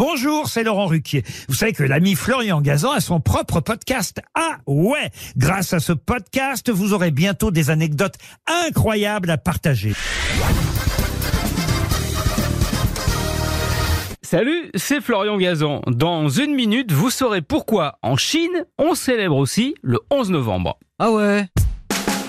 Bonjour, c'est Laurent Ruquier. Vous savez que l'ami Florian Gazan a son propre podcast. Ah ouais Grâce à ce podcast, vous aurez bientôt des anecdotes incroyables à partager. Salut, c'est Florian Gazan. Dans une minute, vous saurez pourquoi en Chine, on célèbre aussi le 11 novembre. Ah ouais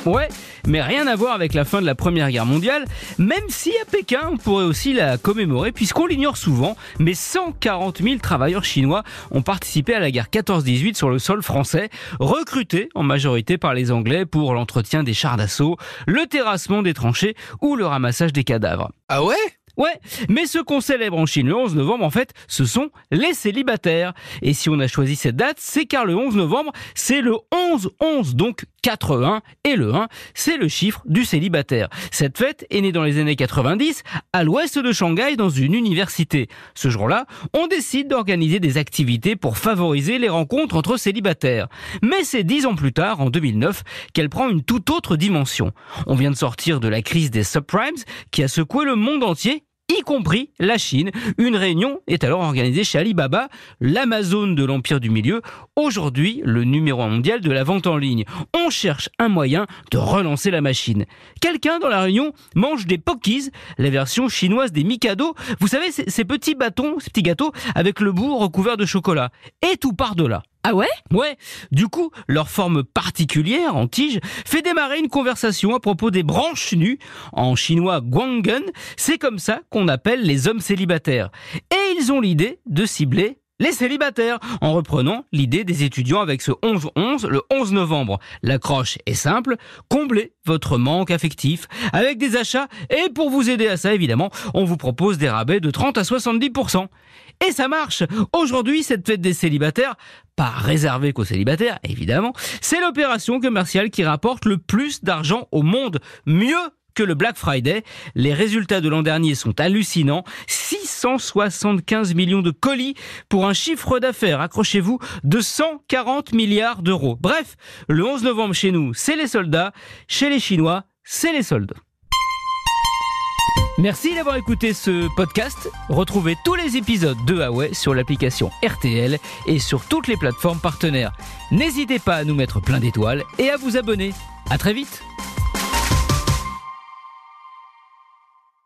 Ouais, mais rien à voir avec la fin de la Première Guerre mondiale, même si à Pékin, on pourrait aussi la commémorer, puisqu'on l'ignore souvent, mais 140 000 travailleurs chinois ont participé à la guerre 14-18 sur le sol français, recrutés en majorité par les Anglais pour l'entretien des chars d'assaut, le terrassement des tranchées ou le ramassage des cadavres. Ah ouais? Ouais, mais ce qu'on célèbre en Chine le 11 novembre, en fait, ce sont les célibataires. Et si on a choisi cette date, c'est car le 11 novembre, c'est le 11-11, donc 4-1, et le 1, c'est le chiffre du célibataire. Cette fête est née dans les années 90, à l'ouest de Shanghai, dans une université. Ce jour-là, on décide d'organiser des activités pour favoriser les rencontres entre célibataires. Mais c'est dix ans plus tard, en 2009, qu'elle prend une toute autre dimension. On vient de sortir de la crise des subprimes, qui a secoué le monde entier y compris la Chine. Une réunion est alors organisée chez Alibaba, l'Amazon de l'Empire du Milieu, aujourd'hui le numéro mondial de la vente en ligne. On cherche un moyen de relancer la machine. Quelqu'un dans la réunion mange des Pockies, la version chinoise des Mikado. Vous savez, ces petits bâtons, ces petits gâteaux avec le bout recouvert de chocolat. Et tout part de là. Ah ouais? Ouais, du coup, leur forme particulière en tige fait démarrer une conversation à propos des branches nues, en chinois guangen, c'est comme ça qu'on appelle les hommes célibataires. Et ils ont l'idée de cibler les célibataires, en reprenant l'idée des étudiants avec ce 11-11 le 11 novembre. L'accroche est simple, comblez votre manque affectif avec des achats et pour vous aider à ça évidemment, on vous propose des rabais de 30 à 70%. Et ça marche Aujourd'hui, cette fête des célibataires, pas réservée qu'aux célibataires, évidemment, c'est l'opération commerciale qui rapporte le plus d'argent au monde. Mieux que le Black Friday. Les résultats de l'an dernier sont hallucinants. 675 millions de colis pour un chiffre d'affaires, accrochez-vous, de 140 milliards d'euros. Bref, le 11 novembre chez nous, c'est les soldats. Chez les Chinois, c'est les soldes. Merci d'avoir écouté ce podcast. Retrouvez tous les épisodes de Huawei sur l'application RTL et sur toutes les plateformes partenaires. N'hésitez pas à nous mettre plein d'étoiles et à vous abonner. À très vite.